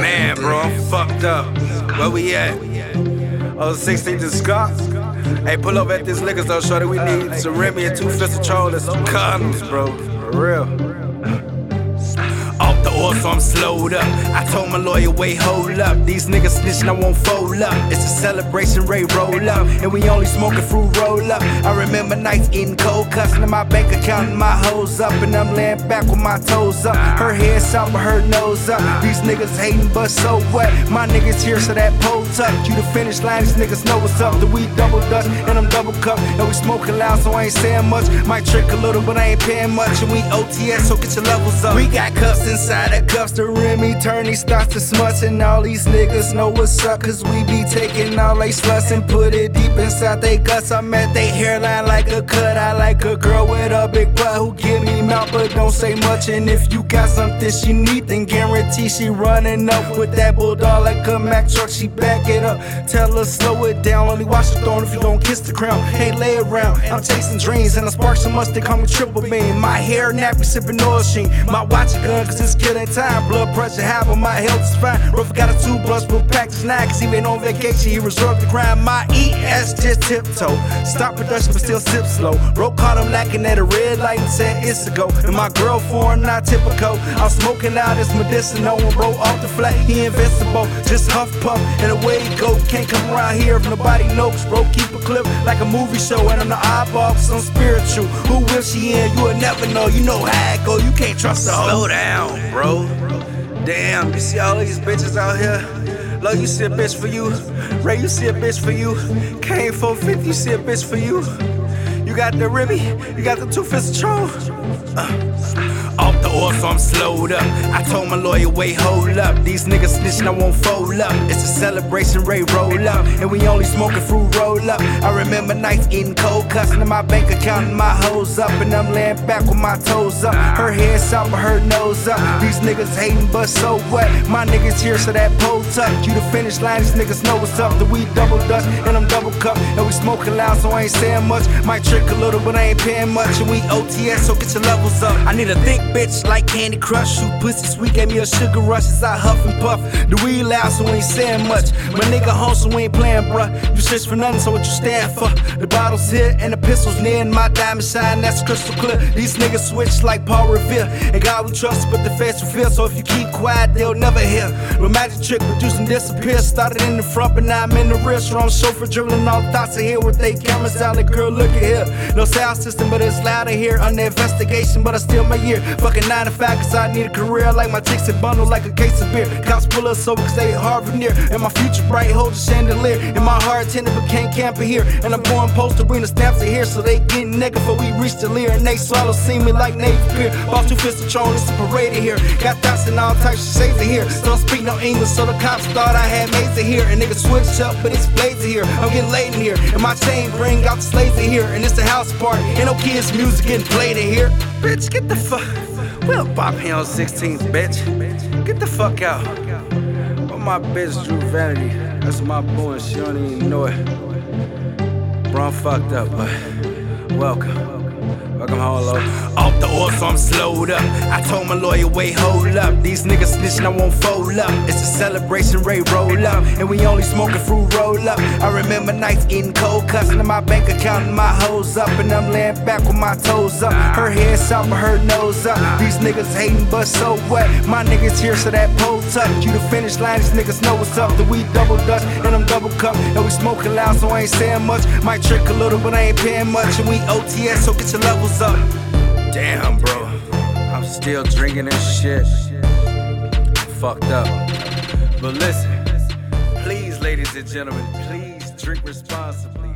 Man, bro, I'm fucked up. Where we at? Oh, 16th and Scott? Hey, pull up at this liquor store, shorty. We need some Remy and two fists of Charlie, some condoms, bro. For real the oil, so I'm slowed up. I told my lawyer, wait, hold up. These niggas snitching, I won't fold up. It's a celebration, Ray roll up. And we only smoking fruit roll up. I remember nights eating cold cuts, in my bank account and my hoes up. And I'm laying back with my toes up. Her head but her nose up. These niggas hating, but so what? My niggas here, so that pole tuck. You the finish line, these niggas know what's up. The weed double dust, and I'm double cup. And we smoking loud, so I ain't saying much. Might trick a little, but I ain't paying much. And we OTS, so get your levels up. We got cups inside the cups to Remy, turn these thoughts to smuts, and all these niggas know what's up, cause we be taking all they sluts and put it deep inside they guts. I'm at they hairline like a cut. I like a girl with a big butt who give me mouth but don't say much. And if you got something she need, then guarantee she running up with that bulldog like a Mack truck. She back it up, tell her slow it down. Only watch the throne if you don't kiss the crown. Hey, lay around. I'm chasing dreams and I spark some must. They call me triple beam. My hair nappy, sipping oil sheen. My watch gun, cause it's killing time. Blood pressure high, but my health is fine. Ruff got a two plus, but packed snacks. Even on vacation, he reserved the crime. My ES just tiptoe. Stop production, but still sip slow. Rope caught him lacking at a red light and said it's a go. And my girl foreign, not typical. I'm smoking out this medicinal and roll off the flat. He invincible, just huff puff and away he go. Can't come around here if nobody knows, bro. Keep a clip like a movie show, and I'm the eyeball, cause I'm spiritual. Who will she in? You'll never know. You know how it go. You can't trust her. Slow down, bro. Damn, you see all these bitches out here? Love, you see a bitch for you. Ray, you see a bitch for you. Kane 450, you see a bitch for you. You got the Ribby, you got the two fist troll. Uh off the oil, so I'm slowed up. I told my lawyer, wait, hold up. These niggas snitching, I won't fold up. It's a celebration, Ray roll up. And we only smoking fruit roll up. Remember nights eating cold cuts, in my bank account and my hoes up. And I'm laying back with my toes up. Her head up, her nose up. These niggas hating, but so what? My niggas here, so that pole tuck. You the finish line, these niggas know what's up. The weed double dust, and I'm double cup. And we smoking loud, so I ain't saying much. Might trick a little, but I ain't paying much. And we OTS, so get your levels up. I need a thick bitch like Candy Crush. Shoot pussy sweet, gave me a sugar rush as I huff and puff. The weed loud, so we ain't saying much. My nigga home, so we ain't playing, bruh. You search for nothing, so what you stand for? The bottle's here and the pistol's near, and my diamond shine, that's crystal clear. These niggas switch like Paul Revere. And God we trust, but the face reveal. So if you keep quiet, they'll never hear. No magic trick, producing disappear. Started in the front, but now I'm in the rear. Strong chauffeur dribbling all thoughts of here with they cameras out. Like, girl, look at here. No sound system, but it's louder here. Under investigation, but I still my year. Fucking nine to five, cause I need a career. Like my chicks and bundle like a case of beer. Cops pull us over cause they Harvard near. And my future bright, hold a chandelier. And my heart tender, but can't camp here. And I'm going post to bring the stamps in here so they get nigga before we reach the leer. And they swallow, see me like Navy Pier. Boss two fists of Tron, it's a parade in here. Got thoughts and all types of shades in here. Don't speak no English, so the cops thought I had maids in here. And niggas switch up, but it's blades in here. I'm getting late in here. And my chain bring out the slaves in here. And it's a house party. Ain't no kids' music getting played in here. Bitch, get the fuck. We'll pop here on 16th, bitch. Get the fuck out. Oh, my bitch Drew Vanity. That's my boy, and she don't even know it. Bro, I'm fucked up, but welcome. Home, low. Off the oil, so I'm slowed up. I told my lawyer, wait, hold up. These niggas snitching, I won't fold up. It's a celebration, Ray roll up. And we only smoking fruit roll up. I remember nights eating cold cuts, in my bank account and my hoes up. And I'm laying back with my toes up. Her head south, but her nose up. These niggas hating, but so what? My niggas here, so that pole tuck. You the finish line, these niggas know what's up. The weed double dust, and I'm double cup. And we smoking loud, so I ain't saying much. Might trick a little, but I ain't paying much. And we OTS, so get your levels up. Damn, bro. I'm still drinking this shit. Fucked up. But listen, please, ladies and gentlemen, please drink responsibly.